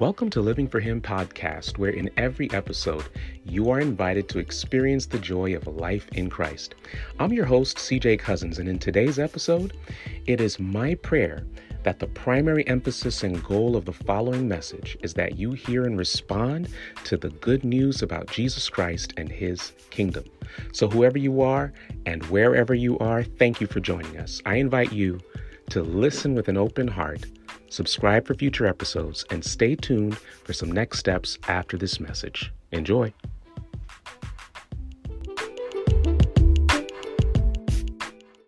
Welcome to Living for Him podcast, where in every episode you are invited to experience the joy of life in Christ. I'm your host, CJ Cousins, and in today's episode, it is my prayer that the primary emphasis and goal of the following message is that you hear and respond to the good news about Jesus Christ and His kingdom. So, whoever you are and wherever you are, thank you for joining us. I invite you to listen with an open heart subscribe for future episodes, and stay tuned for some next steps after this message. Enjoy.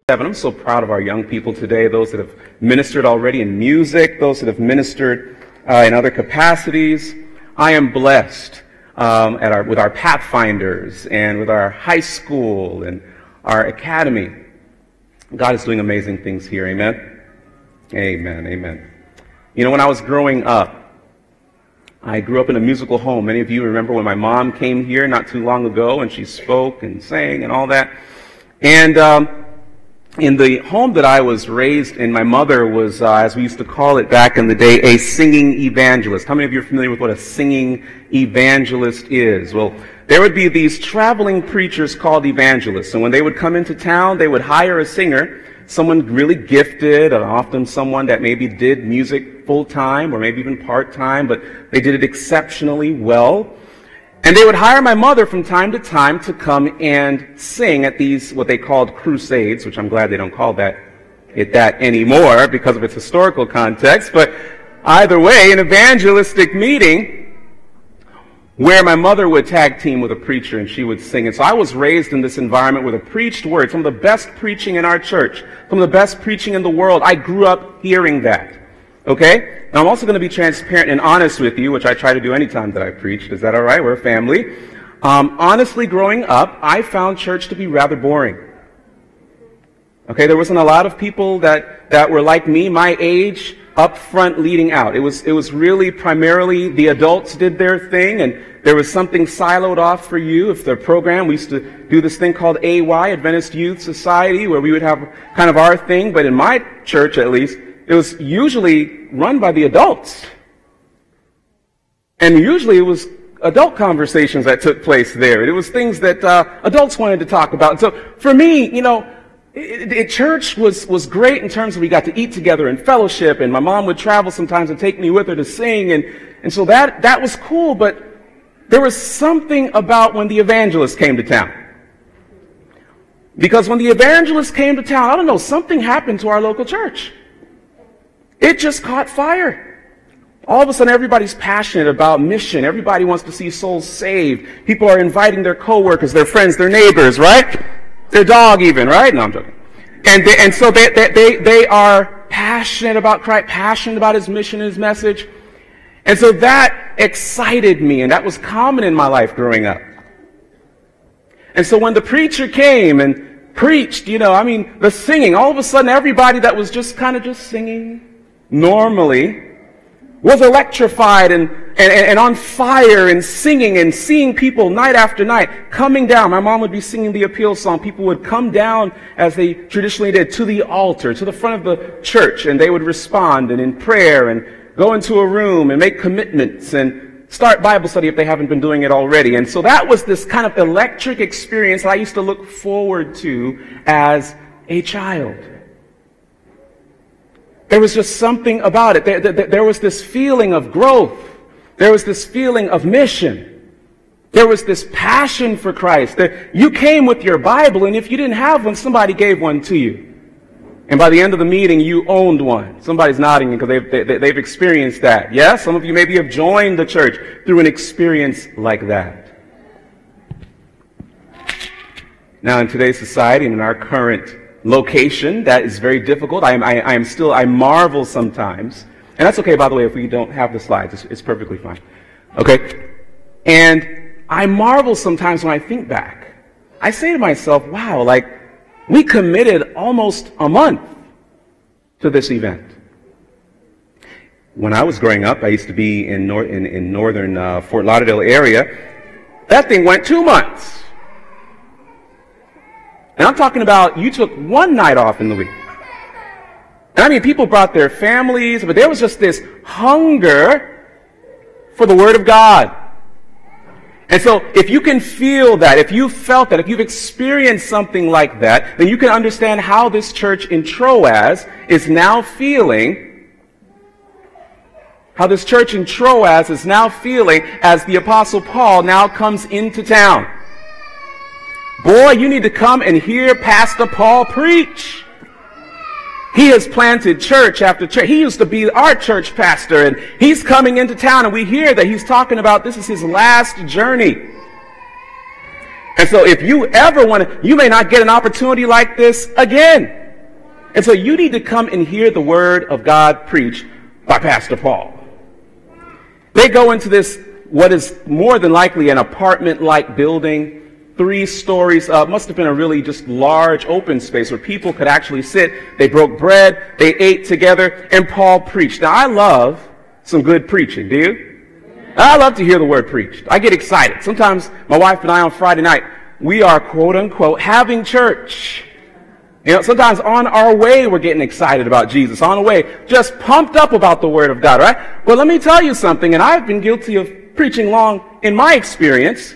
I'm so proud of our young people today, those that have ministered already in music, those that have ministered uh, in other capacities. I am blessed um, our, with our Pathfinders and with our high school and our academy. God is doing amazing things here. Amen. Amen. Amen. You know, when I was growing up, I grew up in a musical home. Many of you remember when my mom came here not too long ago and she spoke and sang and all that. And um, in the home that I was raised in, my mother was, uh, as we used to call it back in the day, a singing evangelist. How many of you are familiar with what a singing evangelist is? Well, there would be these traveling preachers called evangelists. And when they would come into town, they would hire a singer someone really gifted, or often someone that maybe did music full time or maybe even part time, but they did it exceptionally well. And they would hire my mother from time to time to come and sing at these, what they called crusades, which I'm glad they don't call that, it that anymore because of its historical context. But either way, an evangelistic meeting where my mother would tag team with a preacher and she would sing. And so I was raised in this environment with a preached word, some of the best preaching in our church, some of the best preaching in the world. I grew up hearing that. Okay? Now I'm also going to be transparent and honest with you, which I try to do anytime that I preach. Is that all right? We're a family. Um, honestly, growing up, I found church to be rather boring. Okay, there wasn't a lot of people that, that were like me, my age, up front leading out. It was, it was really primarily the adults did their thing and there was something siloed off for you. If the program, we used to do this thing called AY, Adventist Youth Society, where we would have kind of our thing, but in my church at least, it was usually run by the adults. And usually it was adult conversations that took place there. It was things that uh, adults wanted to talk about. So for me, you know, it, it, church was, was great in terms of we got to eat together and fellowship, and my mom would travel sometimes and take me with her to sing, and, and so that, that was cool, but there was something about when the evangelist came to town. Because when the evangelist came to town, I don't know, something happened to our local church. It just caught fire. All of a sudden, everybody's passionate about mission. Everybody wants to see souls saved. People are inviting their coworkers, their friends, their neighbors, right? Their dog even, right? No, I'm joking. And, they, and so they, they, they are passionate about Christ, passionate about his mission and his message. And so that excited me, and that was common in my life growing up. And so when the preacher came and preached, you know, I mean, the singing, all of a sudden everybody that was just kind of just singing normally was electrified and, and, and on fire and singing and seeing people night after night coming down. My mom would be singing the appeal song. People would come down as they traditionally did to the altar, to the front of the church, and they would respond and in prayer and go into a room and make commitments and start Bible study if they haven't been doing it already. And so that was this kind of electric experience that I used to look forward to as a child. There was just something about it. There, there, there was this feeling of growth. There was this feeling of mission. There was this passion for Christ. That you came with your Bible, and if you didn't have one, somebody gave one to you. And by the end of the meeting, you owned one. Somebody's nodding because they've, they, have they have experienced that. Yes, some of you maybe have joined the church through an experience like that. Now, in today's society and in our current location, that is very difficult. I am, I, I am still, I marvel sometimes. And that's okay, by the way, if we don't have the slides. It's, it's perfectly fine. Okay? And I marvel sometimes when I think back. I say to myself, wow, like, we committed almost a month to this event. When I was growing up, I used to be in, nor- in, in northern uh, Fort Lauderdale area. That thing went two months. And I'm talking about you took one night off in the week. And I mean, people brought their families, but there was just this hunger for the Word of God. And so if you can feel that, if you've felt that, if you've experienced something like that, then you can understand how this church in Troas is now feeling, how this church in Troas is now feeling as the apostle Paul now comes into town. Boy, you need to come and hear Pastor Paul preach. He has planted church after church. He used to be our church pastor and he's coming into town and we hear that he's talking about this is his last journey. And so if you ever want to, you may not get an opportunity like this again. And so you need to come and hear the word of God preached by Pastor Paul. They go into this, what is more than likely an apartment-like building three stories up. Must have been a really just large open space where people could actually sit. They broke bread, they ate together, and Paul preached. Now, I love some good preaching. Do you? I love to hear the word preached. I get excited. Sometimes my wife and I on Friday night, we are quote unquote having church. You know, sometimes on our way, we're getting excited about Jesus. On the way, just pumped up about the Word of God, right? Well, let me tell you something, and I've been guilty of preaching long in my experience.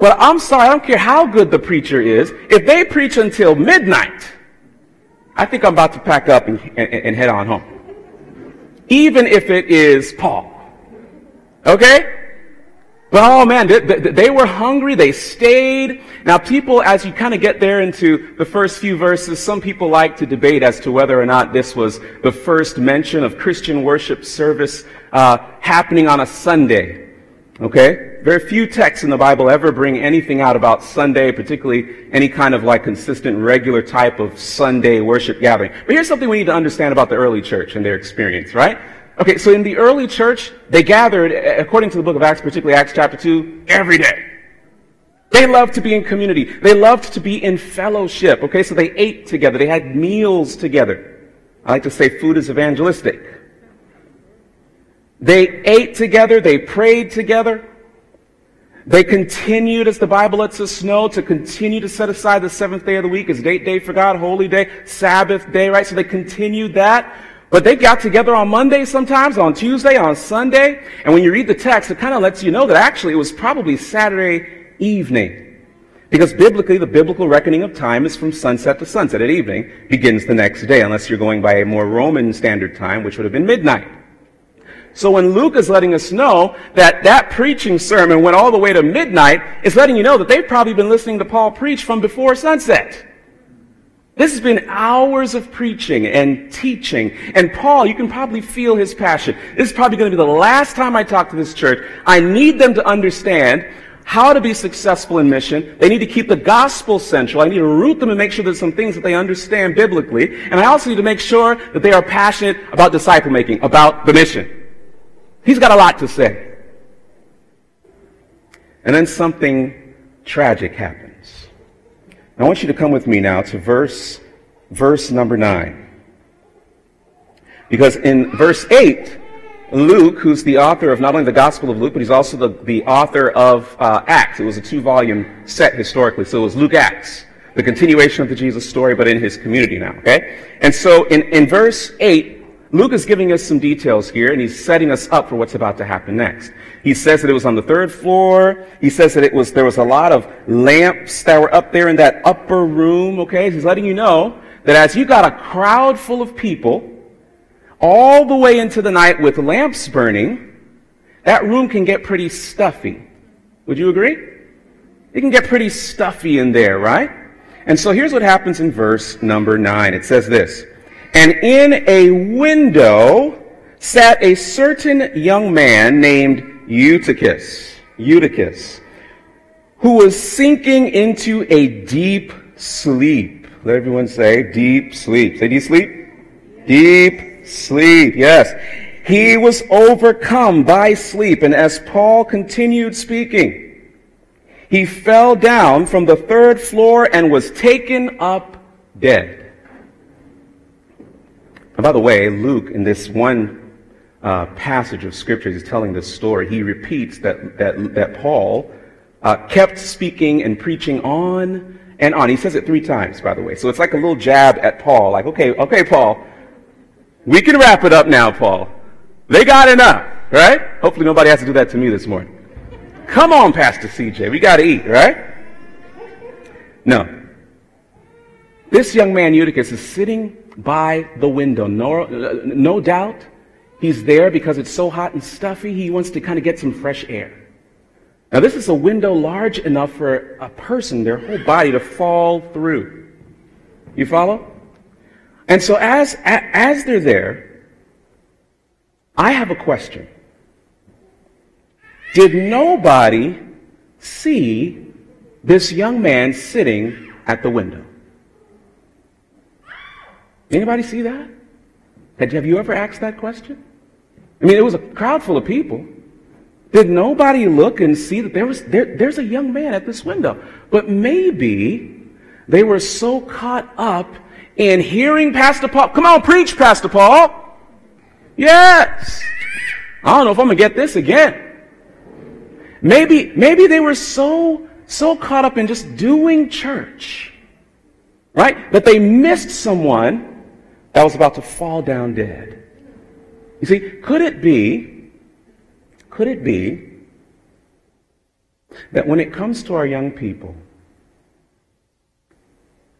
Well, I'm sorry, I don't care how good the preacher is. If they preach until midnight, I think I'm about to pack up and, and, and head on home. Even if it is Paul. Okay? But oh man, they, they, were hungry, they stayed. Now people, as you kind of get there into the first few verses, some people like to debate as to whether or not this was the first mention of Christian worship service uh, happening on a Sunday. Okay? Very few texts in the Bible ever bring anything out about Sunday, particularly any kind of like consistent, regular type of Sunday worship gathering. But here's something we need to understand about the early church and their experience, right? Okay, so in the early church, they gathered, according to the book of Acts, particularly Acts chapter 2, every day. They loved to be in community. They loved to be in fellowship. Okay, so they ate together. They had meals together. I like to say food is evangelistic. They ate together, they prayed together. They continued, as the Bible lets us know, to continue to set aside the seventh day of the week as date day for God, holy day, Sabbath day, right? So they continued that. But they got together on Monday sometimes, on Tuesday, on Sunday. And when you read the text, it kind of lets you know that actually it was probably Saturday evening. Because biblically, the biblical reckoning of time is from sunset to sunset at evening, begins the next day, unless you're going by a more Roman standard time, which would have been midnight. So when Luke is letting us know that that preaching sermon went all the way to midnight, it's letting you know that they've probably been listening to Paul preach from before sunset. This has been hours of preaching and teaching. And Paul, you can probably feel his passion. This is probably going to be the last time I talk to this church. I need them to understand how to be successful in mission. They need to keep the gospel central. I need to root them and make sure there's some things that they understand biblically. And I also need to make sure that they are passionate about disciple making, about the mission. He's got a lot to say. And then something tragic happens. I want you to come with me now to verse, verse number 9. Because in verse 8, Luke, who's the author of not only the Gospel of Luke, but he's also the, the author of uh, Acts. It was a two volume set historically, so it was Luke Acts, the continuation of the Jesus story, but in his community now, okay? And so in, in verse 8, Luke is giving us some details here, and he's setting us up for what's about to happen next. He says that it was on the third floor. He says that it was there was a lot of lamps that were up there in that upper room. Okay, he's letting you know that as you got a crowd full of people all the way into the night with lamps burning, that room can get pretty stuffy. Would you agree? It can get pretty stuffy in there, right? And so here's what happens in verse number nine. It says this. And in a window sat a certain young man named Eutychus, Eutychus, who was sinking into a deep sleep. Let everyone say deep sleep. Say deep sleep. Deep sleep. Yes. He was overcome by sleep, and as Paul continued speaking, he fell down from the third floor and was taken up dead. And by the way, Luke, in this one uh, passage of Scripture, he's telling this story, he repeats that, that, that Paul uh, kept speaking and preaching on and on. He says it three times, by the way. So it's like a little jab at Paul, like, okay, okay, Paul, we can wrap it up now, Paul. They got enough. right? Hopefully nobody has to do that to me this morning. Come on, Pastor CJ. We got to eat, right? No. This young man, Eutychus, is sitting by the window. No, no doubt he's there because it's so hot and stuffy. He wants to kind of get some fresh air. Now, this is a window large enough for a person, their whole body, to fall through. You follow? And so, as, as they're there, I have a question. Did nobody see this young man sitting at the window? Anybody see that? Have you ever asked that question? I mean, it was a crowd full of people. Did nobody look and see that there was there, there's a young man at this window? But maybe they were so caught up in hearing Pastor Paul. Come on, preach, Pastor Paul. Yes. I don't know if I'm gonna get this again. Maybe, maybe they were so, so caught up in just doing church, right? That they missed someone that was about to fall down dead. You see, could it be, could it be that when it comes to our young people,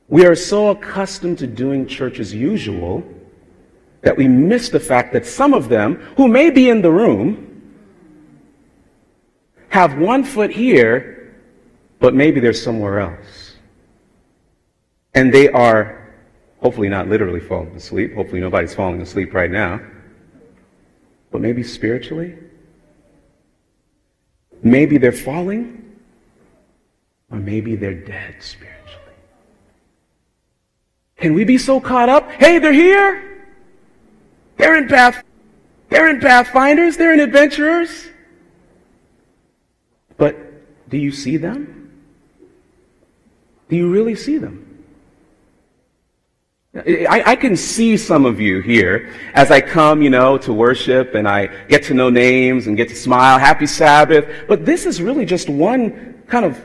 we are so accustomed to doing church as usual that we miss the fact that some of them, who may be in the room, have one foot here, but maybe they're somewhere else. And they are hopefully not literally falling asleep. Hopefully nobody's falling asleep right now. But maybe spiritually. Maybe they're falling, or maybe they're dead spiritually. Can we be so caught up? Hey, they're here. They're in path. They're in pathfinders. They're in adventurers. But do you see them? Do you really see them? I, I, can see some of you here as I come, you know, to worship and I get to know names and get to smile. Happy Sabbath. But this is really just one kind of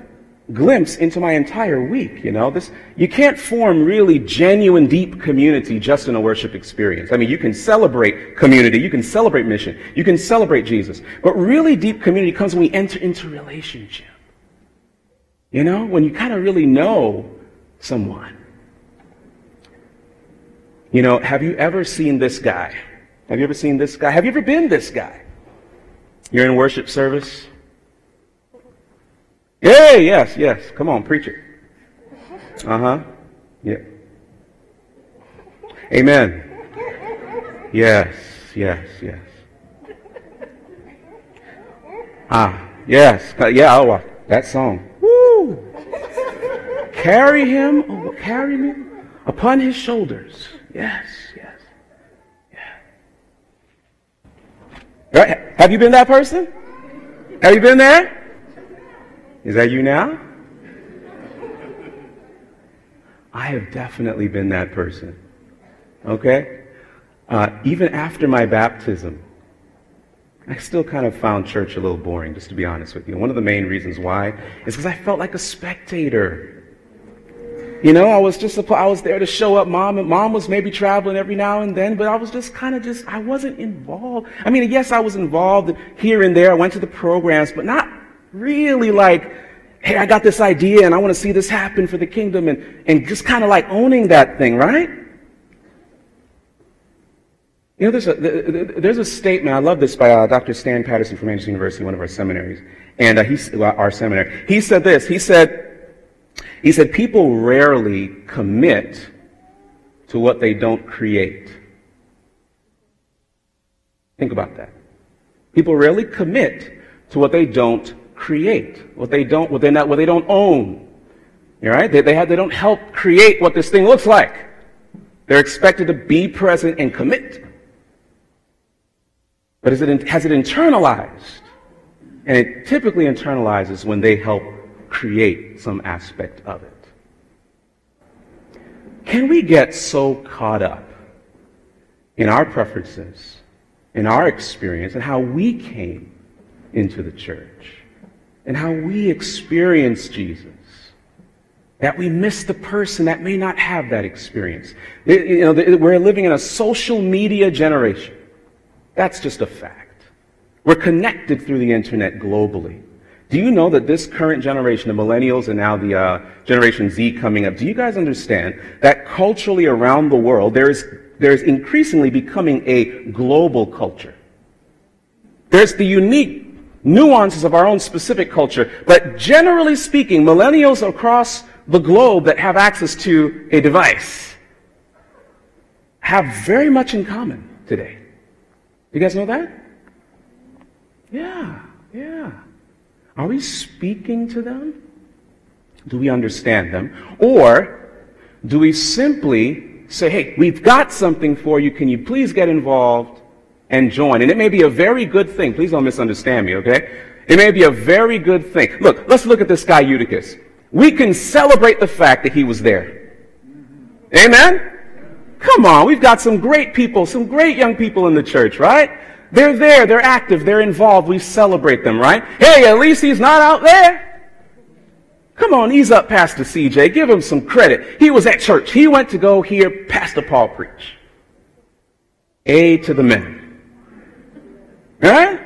glimpse into my entire week, you know. This, you can't form really genuine, deep community just in a worship experience. I mean, you can celebrate community, you can celebrate mission, you can celebrate Jesus, but really deep community comes when we enter into relationship. You know, when you kind of really know someone. You know, have you ever seen this guy? Have you ever seen this guy? Have you ever been this guy? You're in worship service, yeah, yes, yes. Come on, preach it. Uh huh. Yeah. Amen. Yes, yes, yes. Ah, yes. Yeah, oh, that song. Woo! carry him, oh, carry me upon his shoulders. Yes, yes. Yeah. Right. Have you been that person? Have you been there? Is that you now? I have definitely been that person. Okay? Uh, even after my baptism, I still kind of found church a little boring, just to be honest with you. One of the main reasons why is because I felt like a spectator. You know, I was just, I was there to show up. Mom, and mom was maybe traveling every now and then, but I was just kind of just, I wasn't involved. I mean, yes, I was involved here and there. I went to the programs, but not really like, hey, I got this idea and I want to see this happen for the kingdom and, and just kind of like owning that thing, right? You know, there's a, there's a statement, I love this by uh, Dr. Stan Patterson from Andrews University, one of our seminaries, and uh, he's, our seminary. He said this, he said, he said, people rarely commit to what they don't create. Think about that. People rarely commit to what they don't create, what they don't, what, they not, what they don't own. All right? They, they, have, they don't help create what this thing looks like. They're expected to be present and commit. But it, has it internalized? And it typically internalizes when they help create some aspect of it. Can we get so caught up in our preferences, in our experience, and how we came into the church? and how we experience Jesus. That we miss the person that may not have that experience. You know, we're living in a social media generation. That's just a fact. We're connected through the internet globally. Do you know that this current generation, the millennials and now the uh, Generation Z coming up, do you guys understand that culturally around the world, there's, there's increasingly becoming a global culture? There's the unique nuances of our own specific culture, but generally speaking, millennials across the globe that have access to a device have very much in common today. You guys know that? Yeah, yeah. Are we speaking to them? Do we understand them? Or do we simply say, hey, we've got something for you. Can you please get involved and join? And it may be a very good thing. Please don't misunderstand me, okay? It may be a very good thing. Look, let's look at this guy Eutychus. We can celebrate the fact that he was there. Amen? Come on, we've got some great people, some great young people in the church, right? They're there, they're active, they're involved. We celebrate them, right? Hey, at least he's not out there. Come on, ease up, Pastor CJ. Give him some credit. He was at church. He went to go hear Pastor Paul preach. A to the men. Right?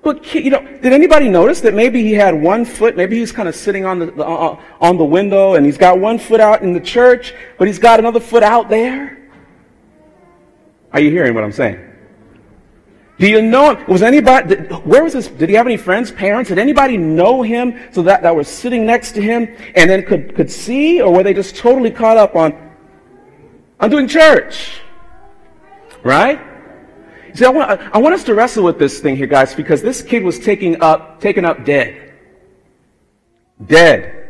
But you know, did anybody notice that maybe he had one foot? Maybe he's kind of sitting on the, the uh, on the window, and he's got one foot out in the church, but he's got another foot out there. Are you hearing what I'm saying? Do you know him? Was anybody, where was this? Did he have any friends, parents? Did anybody know him so that, that was sitting next to him and then could, could see? Or were they just totally caught up on, on doing church? Right? See, I want, I want us to wrestle with this thing here, guys, because this kid was taking up, taken up dead. Dead.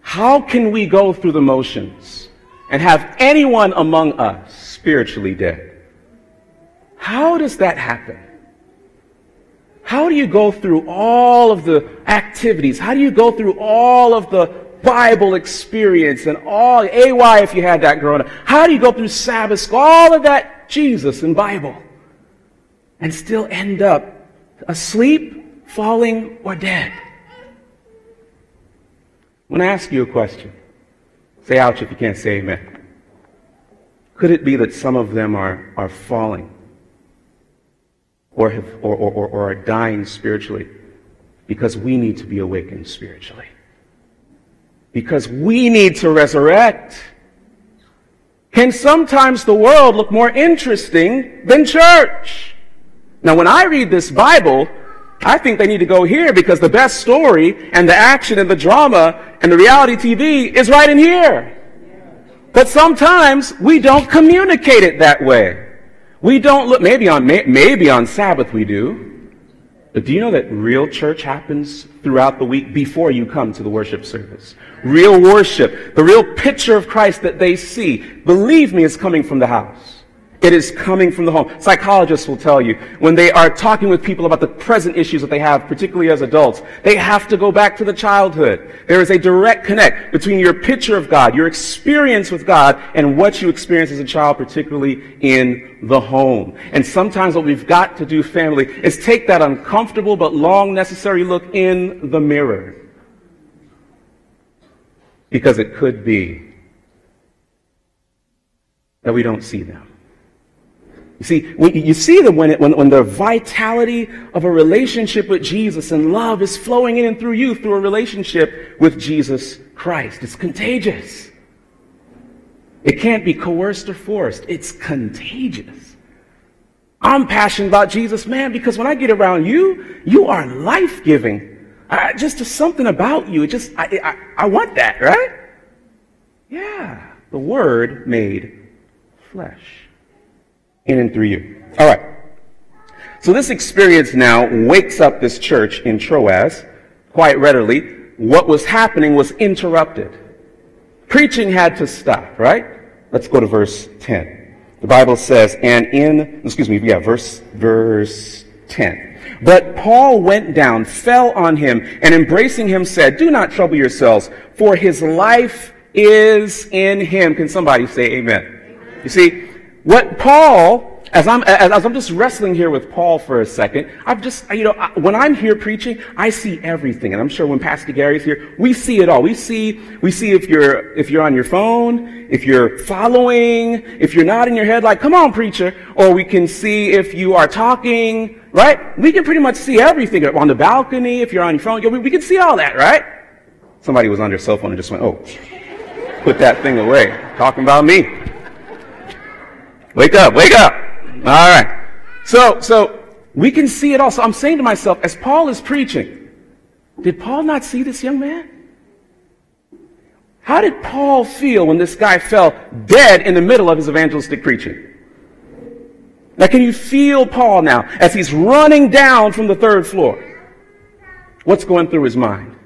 How can we go through the motions and have anyone among us spiritually dead? How does that happen? How do you go through all of the activities? How do you go through all of the Bible experience and all, AY if you had that growing up? How do you go through Sabbath school, all of that Jesus and Bible, and still end up asleep, falling, or dead? I want to ask you a question. Say ouch if you can't say amen. Could it be that some of them are, are falling? Or, have, or, or, or are dying spiritually because we need to be awakened spiritually. Because we need to resurrect. Can sometimes the world look more interesting than church? Now, when I read this Bible, I think they need to go here because the best story and the action and the drama and the reality TV is right in here. But sometimes we don't communicate it that way. We don't look, maybe on, maybe on Sabbath we do. But do you know that real church happens throughout the week before you come to the worship service? Real worship, the real picture of Christ that they see, believe me, is coming from the house. It is coming from the home. Psychologists will tell you when they are talking with people about the present issues that they have, particularly as adults, they have to go back to the childhood. There is a direct connect between your picture of God, your experience with God, and what you experience as a child, particularly in the home. And sometimes what we've got to do, family, is take that uncomfortable but long necessary look in the mirror. Because it could be that we don't see them. You see, when, you see that when, it, when, when the vitality of a relationship with Jesus and love is flowing in and through you through a relationship with Jesus Christ. It's contagious. It can't be coerced or forced. It's contagious. I'm passionate about Jesus, man, because when I get around you, you are life-giving. I, just something about you. It just, I, I, I want that, right? Yeah. The Word made flesh in and through you. All right. So this experience now wakes up this church in Troas quite readily. What was happening was interrupted. Preaching had to stop, right? Let's go to verse 10. The Bible says, and in, excuse me, yeah, verse, verse 10. But Paul went down, fell on him, and embracing him said, Do not trouble yourselves, for his life is in him. Can somebody say amen? You see, what Paul As I'm, as I'm just wrestling here with Paul for a second, I've just, you know, when I'm here preaching, I see everything. And I'm sure when Pastor Gary's here, we see it all. We see, we see if you're, if you're on your phone, if you're following, if you're nodding your head like, come on, preacher, or we can see if you are talking, right? We can pretty much see everything on the balcony, if you're on your phone, we, we can see all that, right? Somebody was on their cell phone and just went, oh, put that thing away. Talking about me. Wake up, wake up. All right. So, so we can see it all. So I'm saying to myself, as Paul is preaching, did Paul not see this young man? How did Paul feel when this guy fell dead in the middle of his evangelistic preaching? Now, can you feel Paul now as he's running down from the third floor? What's going through his mind?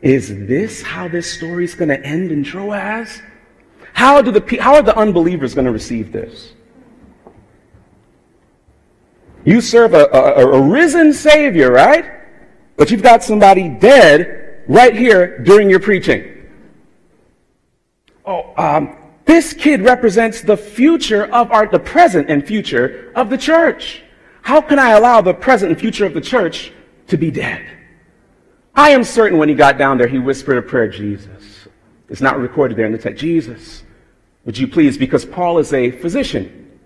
Is this how this story is going to end in Troas? How, do the, how are the unbelievers going to receive this? You serve a, a, a risen Savior, right? But you've got somebody dead right here during your preaching. Oh, um, this kid represents the future of our, the present and future of the church. How can I allow the present and future of the church to be dead? I am certain when he got down there, he whispered a prayer, Jesus. It's not recorded there in the text. Jesus, would you please, because Paul is a physician.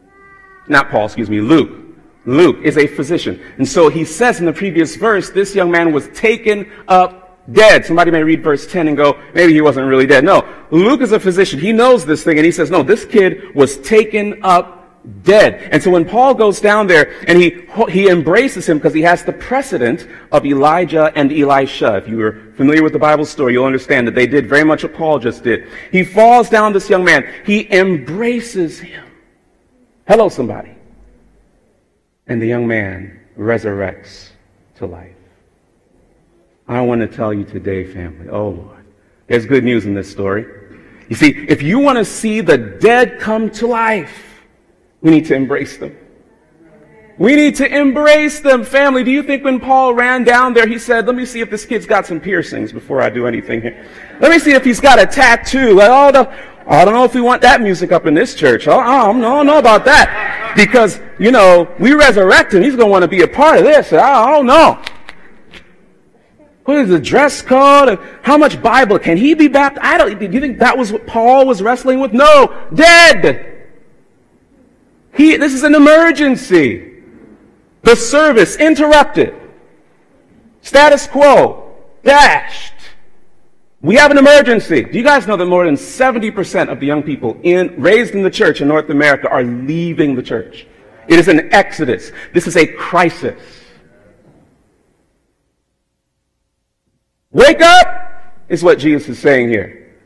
Not Paul, excuse me, Luke. Luke is a physician. And so he says in the previous verse, this young man was taken up dead. Somebody may read verse 10 and go, maybe he wasn't really dead. No, Luke is a physician. He knows this thing and he says, no, this kid was taken up dead. And so when Paul goes down there and he, he embraces him because he has the precedent of Elijah and Elisha. If you are familiar with the Bible story, you'll understand that they did very much what Paul just did. He falls down this young man. He embraces him. Hello, somebody and the young man resurrects to life. I want to tell you today, family, oh Lord, there's good news in this story. You see, if you want to see the dead come to life, we need to embrace them. We need to embrace them, family. Do you think when Paul ran down there, he said, let me see if this kid's got some piercings before I do anything here. Let me see if he's got a tattoo. Like, oh, the, I don't know if we want that music up in this church. Oh, I don't know about that. Because, you know, we resurrect him. He's going to want to be a part of this. I don't know. What is the dress code? How much Bible? Can he be baptized? I don't, do you think that was what Paul was wrestling with? No. Dead. He, this is an emergency. The service interrupted. Status quo. Dashed. We have an emergency. Do you guys know that more than 70% of the young people in, raised in the church in North America are leaving the church? It is an exodus. This is a crisis. Wake up is what Jesus is saying here.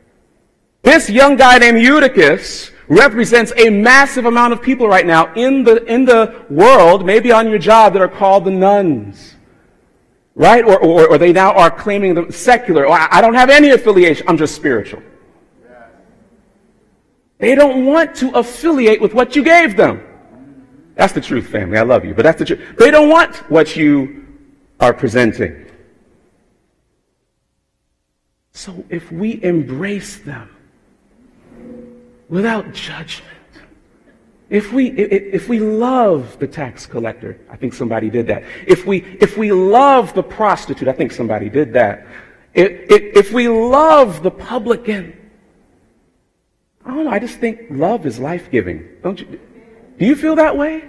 This young guy named Eutychus represents a massive amount of people right now in the, in the world, maybe on your job, that are called the nones. Right? Or, or, or they now are claiming the secular. I don't have any affiliation. I'm just spiritual. They don't want to affiliate with what you gave them. That's the truth, family. I love you, but that's the truth. They don't want what you are presenting. So if we embrace them without judgment, if we, if we love the tax collector, I think somebody did that. If we, if we love the prostitute, I think somebody did that. If, if, we love the publican, I don't know, I just think love is life-giving. Don't you? Do you feel that way? Do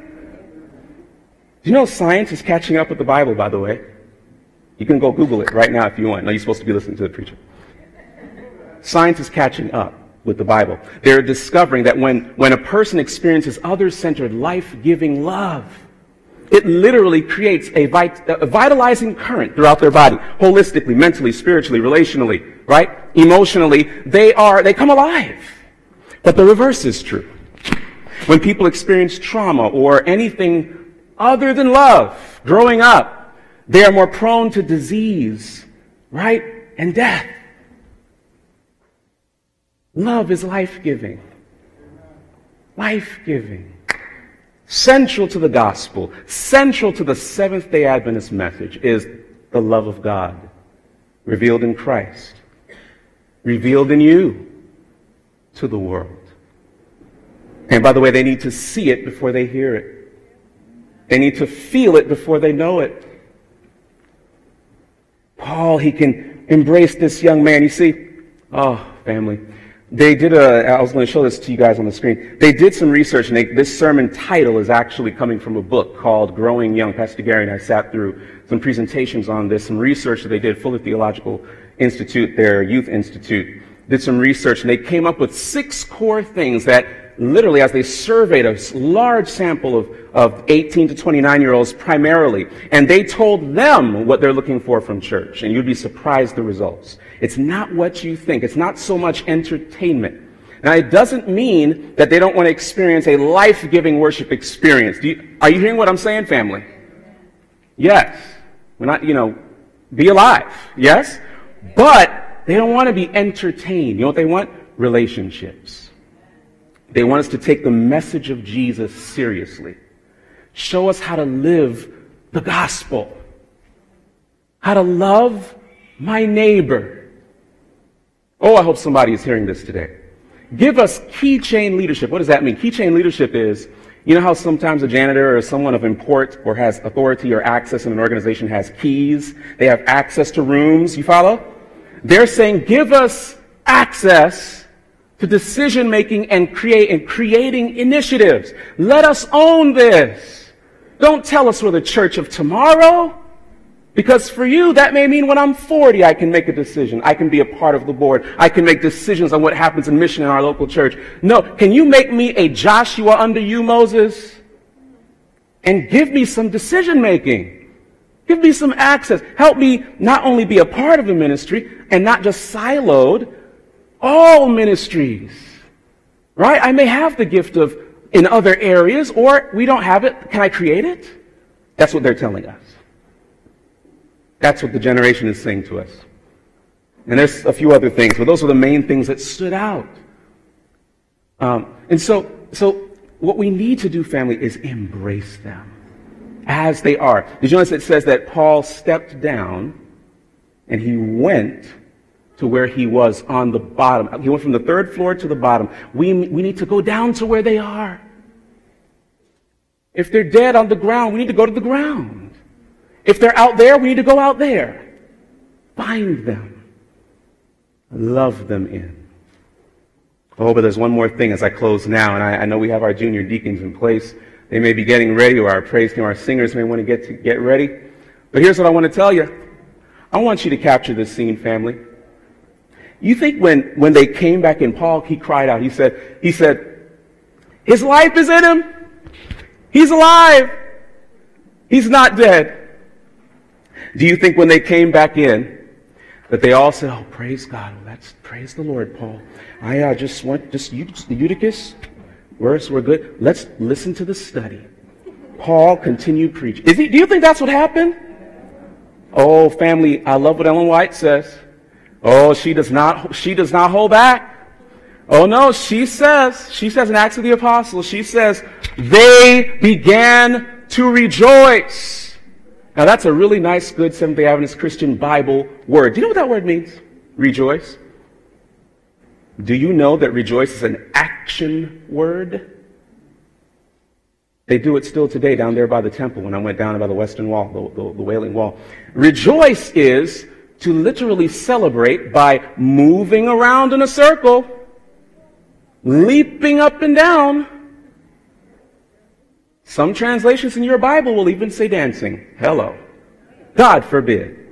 you know science is catching up with the Bible, by the way? You can go Google it right now if you want. No, you're supposed to be listening to the preacher. Science is catching up with the Bible. They're discovering that when, when a person experiences other-centered, life-giving love, it literally creates a, vit- a, vitalizing current throughout their body, holistically, mentally, spiritually, relationally, right? Emotionally, they are, they come alive. But the reverse is true. When people experience trauma or anything other than love growing up, they are more prone to disease, right? And death. Love is life giving. Life giving. Central to the gospel, central to the Seventh day Adventist message is the love of God revealed in Christ, revealed in you to the world. And by the way, they need to see it before they hear it. They need to feel it before they know it. Paul, he can embrace this young man. You see, oh, family. They did a, I was going to show this to you guys on the screen. They did some research, and they, this sermon title is actually coming from a book called Growing Young. Pastor Gary and I sat through some presentations on this, some research that they did, Fuller Theological Institute, their youth institute, did some research, and they came up with six core things that literally, as they surveyed a large sample of, of 18 to 29 year olds primarily, and they told them what they're looking for from church, and you'd be surprised the results. It's not what you think. It's not so much entertainment. Now, it doesn't mean that they don't want to experience a life-giving worship experience. You, are you hearing what I'm saying, family? Yes. We're not, you know, be alive. Yes? But they don't want to be entertained. You know what they want? Relationships. They want us to take the message of Jesus seriously. Show us how to live the gospel. How to love my neighbor. Oh, I hope somebody is hearing this today. Give us keychain leadership. What does that mean? Keychain leadership is, you know how sometimes a janitor or someone of import or has authority or access in an organization has keys? They have access to rooms. You follow? They're saying, give us access to decision making and create and creating initiatives. Let us own this. Don't tell us we're the church of tomorrow. Because for you, that may mean when I'm 40, I can make a decision. I can be a part of the board. I can make decisions on what happens in mission in our local church. No, can you make me a Joshua under you, Moses? And give me some decision making. Give me some access. Help me not only be a part of a ministry and not just siloed, all ministries. Right? I may have the gift of in other areas, or we don't have it. Can I create it? That's what they're telling us. That's what the generation is saying to us. And there's a few other things, but those are the main things that stood out. Um, and so, so what we need to do, family, is embrace them as they are. Did you notice it says that Paul stepped down and he went to where he was on the bottom. He went from the third floor to the bottom. We, we need to go down to where they are. If they're dead on the ground, we need to go to the ground. If they're out there, we need to go out there. Find them. Love them in. Oh, but there's one more thing as I close now, and I, I know we have our junior deacons in place. They may be getting ready, or our praise team, our singers may want to get to get ready. But here's what I want to tell you. I want you to capture this scene, family. You think when, when they came back in Paul, he cried out. He said, he said, his life is in him. He's alive. He's not dead. Do you think when they came back in, that they all said, "Oh, praise God! Well, that's praise the Lord, Paul. I uh, just want just Eutychus. We're we're good. Let's listen to the study." Paul continued preaching. Is he? Do you think that's what happened? Oh, family, I love what Ellen White says. Oh, she does not. She does not hold back. Oh no, she says. She says in Acts of the Apostles. She says they began to rejoice. Now that's a really nice, good Seventh-day Adventist Christian Bible word. Do you know what that word means? Rejoice. Do you know that rejoice is an action word? They do it still today down there by the temple when I went down by the western wall, the, the, the wailing wall. Rejoice is to literally celebrate by moving around in a circle, leaping up and down, some translations in your Bible will even say dancing. Hello. God forbid.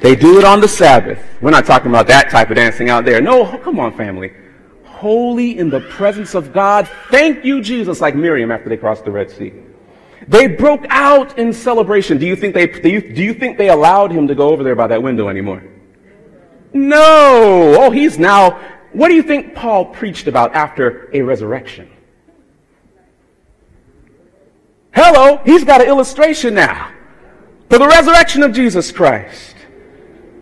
They do it on the Sabbath. We're not talking about that type of dancing out there. No, come on, family. Holy in the presence of God. Thank you, Jesus, like Miriam after they crossed the Red Sea. They broke out in celebration. Do you think they, do you, do you think they allowed him to go over there by that window anymore? No. Oh, he's now, what do you think Paul preached about after a resurrection? Hello, he's got an illustration now for the resurrection of Jesus Christ.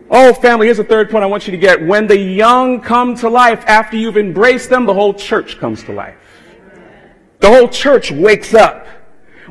Oh, family, here's a third point I want you to get. When the young come to life after you've embraced them, the whole church comes to life. The whole church wakes up.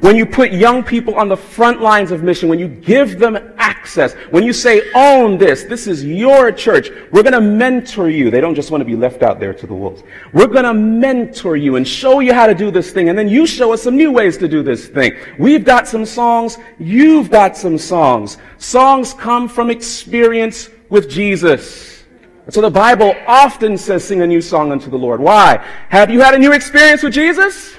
When you put young people on the front lines of mission, when you give them access, when you say, own this, this is your church, we're going to mentor you. They don't just want to be left out there to the wolves. We're going to mentor you and show you how to do this thing, and then you show us some new ways to do this thing. We've got some songs, you've got some songs. Songs come from experience with Jesus. So the Bible often says, sing a new song unto the Lord. Why? Have you had a new experience with Jesus?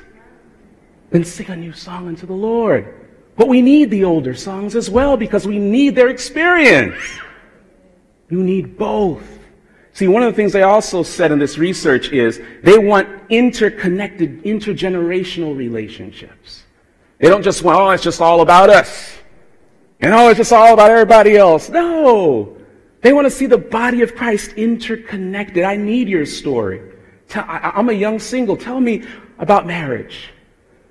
Then sing a new song unto the Lord. But we need the older songs as well because we need their experience. You need both. See, one of the things they also said in this research is they want interconnected, intergenerational relationships. They don't just want, oh, it's just all about us. And oh, it's just all about everybody else. No. They want to see the body of Christ interconnected. I need your story. I'm a young single. Tell me about marriage.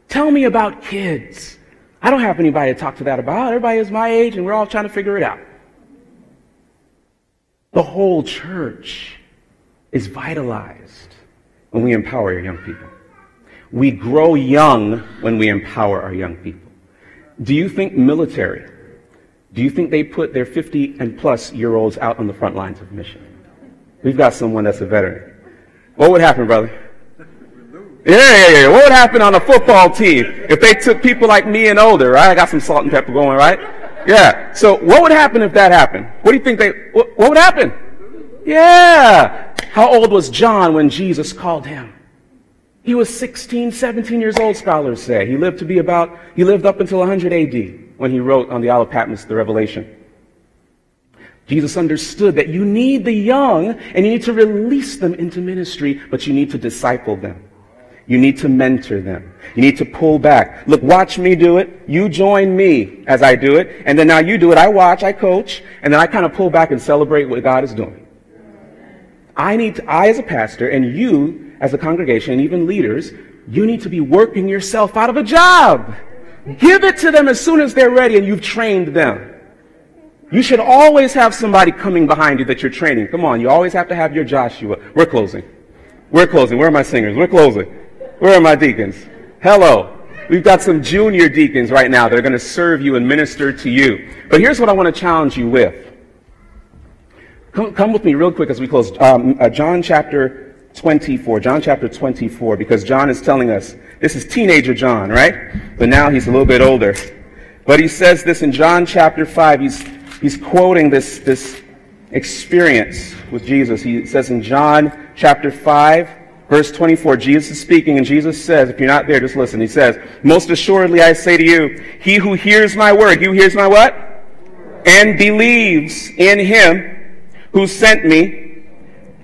Tell me about kids. I don't have anybody to talk to that about. Everybody is my age and we're all trying to figure it out. The whole church is vitalized when we empower our young people. We grow young when we empower our young people. Do you think military, do you think they put their 50 and plus year olds out on the front lines of mission? We've got someone that's a veteran. What would happen, brother? Yeah, yeah, yeah. What would happen on a football team if they took people like me and older, right? I got some salt and pepper going, right? Yeah. So what would happen if that happened? What do you think they, what, what would happen? Yeah. How old was John when Jesus called him? He was 16, 17 years old, scholars say. He lived to be about, he lived up until 100 AD when he wrote on the Isle of Patmos the Revelation. Jesus understood that you need the young and you need to release them into ministry, but you need to disciple them. You need to mentor them. You need to pull back. Look, watch me do it. You join me as I do it. And then now you do it. I watch, I coach, and then I kind of pull back and celebrate what God is doing. I need to, I as a pastor and you as a congregation and even leaders, you need to be working yourself out of a job. Give it to them as soon as they're ready and you've trained them. You should always have somebody coming behind you that you're training. Come on, you always have to have your Joshua. We're closing. We're closing. Where are my singers? We're closing. Where are my deacons? Hello. We've got some junior deacons right now that are going to serve you and minister to you. But here's what I want to challenge you with. Come, come with me real quick as we close. Um, uh, John chapter 24. John chapter 24, because John is telling us, this is teenager John, right? But now he's a little bit older. But he says this in John chapter 5. He's, he's quoting this, this experience with Jesus. He says in John chapter 5, Verse 24, Jesus is speaking, and Jesus says, if you're not there, just listen. He says, Most assuredly I say to you, he who hears my word, he who hears my what? And believes in him who sent me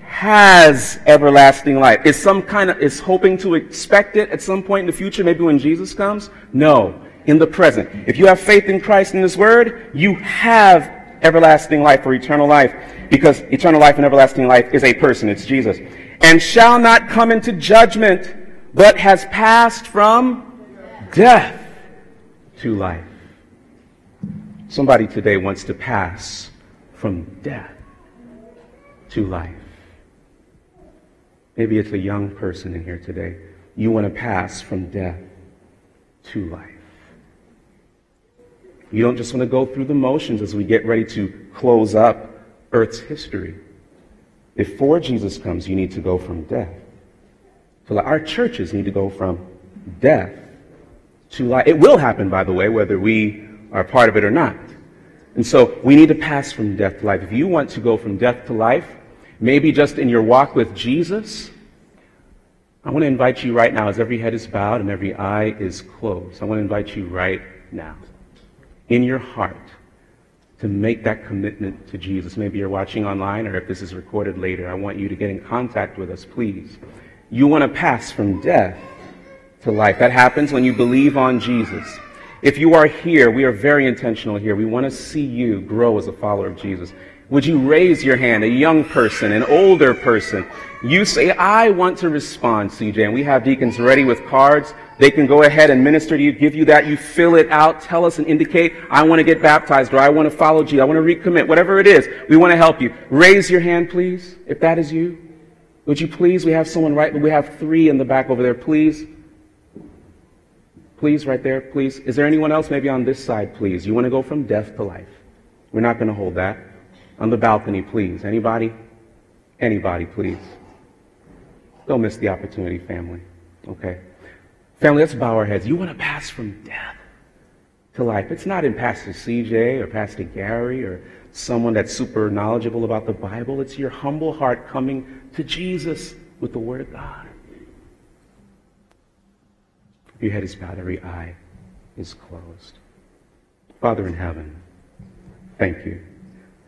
has everlasting life. Is some kind of, is hoping to expect it at some point in the future, maybe when Jesus comes? No. In the present. If you have faith in Christ and his word, you have everlasting life or eternal life because eternal life and everlasting life is a person. It's Jesus and shall not come into judgment, but has passed from death to life. Somebody today wants to pass from death to life. Maybe it's a young person in here today. You want to pass from death to life. You don't just want to go through the motions as we get ready to close up Earth's history. Before Jesus comes, you need to go from death. So our churches need to go from death to life. It will happen, by the way, whether we are part of it or not. And so we need to pass from death to life. If you want to go from death to life, maybe just in your walk with Jesus, I want to invite you right now, as every head is bowed and every eye is closed, I want to invite you right now, in your heart, to make that commitment to Jesus. Maybe you're watching online or if this is recorded later, I want you to get in contact with us, please. You want to pass from death to life. That happens when you believe on Jesus. If you are here, we are very intentional here. We want to see you grow as a follower of Jesus. Would you raise your hand, a young person, an older person? You say, I want to respond, CJ. And we have deacons ready with cards. They can go ahead and minister to you, give you that. You fill it out, tell us and indicate, I want to get baptized or I want to follow Jesus. I want to recommit, whatever it is. We want to help you. Raise your hand, please, if that is you. Would you please? We have someone right, we have three in the back over there. Please. Please, right there, please. Is there anyone else maybe on this side, please? You want to go from death to life? We're not going to hold that. On the balcony, please. Anybody? Anybody, please. Don't miss the opportunity, family. Okay? Family, let's bow our heads. You want to pass from death to life. It's not in Pastor CJ or Pastor Gary or someone that's super knowledgeable about the Bible. It's your humble heart coming to Jesus with the Word of God. Your head is bowed, every eye is closed. Father in heaven, thank you.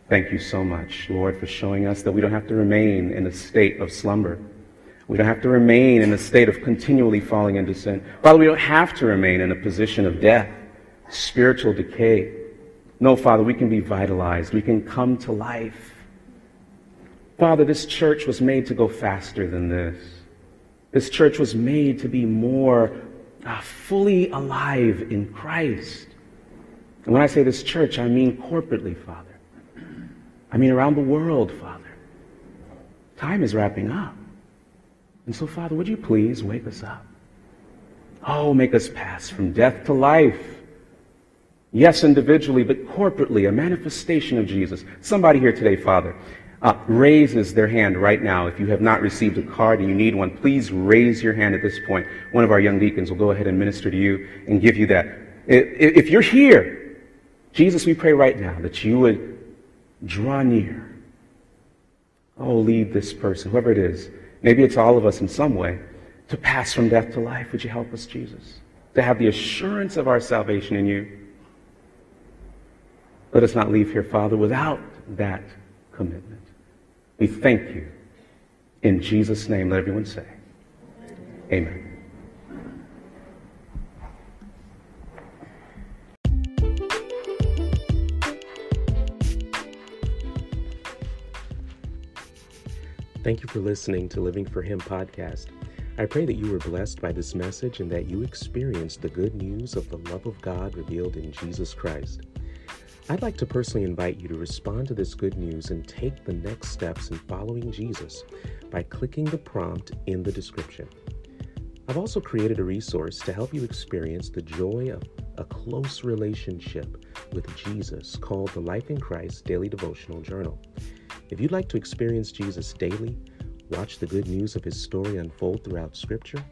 Thank you so much, Lord, for showing us that we don't have to remain in a state of slumber. We don't have to remain in a state of continually falling into sin. Father, we don't have to remain in a position of death, spiritual decay. No, Father, we can be vitalized. We can come to life. Father, this church was made to go faster than this. This church was made to be more uh, fully alive in Christ. And when I say this church, I mean corporately, Father. I mean around the world, Father. Time is wrapping up. And so, Father, would you please wake us up? Oh, make us pass from death to life. Yes, individually, but corporately, a manifestation of Jesus. Somebody here today, Father, uh, raises their hand right now. If you have not received a card and you need one, please raise your hand at this point. One of our young deacons will go ahead and minister to you and give you that. If you're here, Jesus, we pray right now that you would draw near. Oh, lead this person, whoever it is. Maybe it's all of us in some way, to pass from death to life. Would you help us, Jesus? To have the assurance of our salvation in you. Let us not leave here, Father, without that commitment. We thank you. In Jesus' name, let everyone say, Amen. Thank you for listening to Living for Him podcast. I pray that you were blessed by this message and that you experienced the good news of the love of God revealed in Jesus Christ. I'd like to personally invite you to respond to this good news and take the next steps in following Jesus by clicking the prompt in the description. I've also created a resource to help you experience the joy of a close relationship with Jesus called the Life in Christ Daily Devotional Journal. If you'd like to experience Jesus daily, watch the good news of his story unfold throughout Scripture,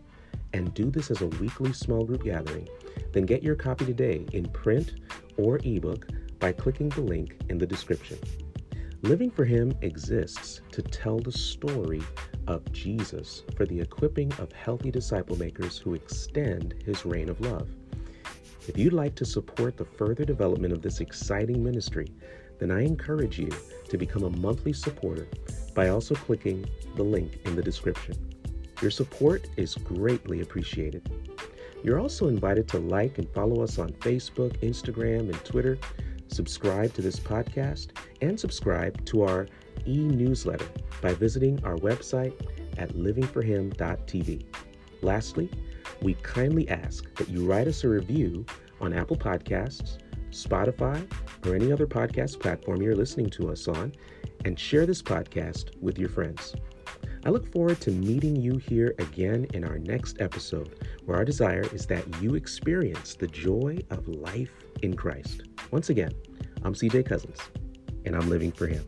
and do this as a weekly small group gathering, then get your copy today in print or ebook by clicking the link in the description. Living for Him exists to tell the story of Jesus for the equipping of healthy disciple makers who extend His reign of love. If you'd like to support the further development of this exciting ministry, then I encourage you to become a monthly supporter by also clicking the link in the description. Your support is greatly appreciated. You're also invited to like and follow us on Facebook, Instagram, and Twitter subscribe to this podcast, and subscribe to our e newsletter by visiting our website at livingforhim.tv. Lastly, we kindly ask that you write us a review on Apple Podcasts, Spotify, or any other podcast platform you're listening to us on, and share this podcast with your friends. I look forward to meeting you here again in our next episode, where our desire is that you experience the joy of life in Christ. Once again, I'm CJ Cousins, and I'm living for Him.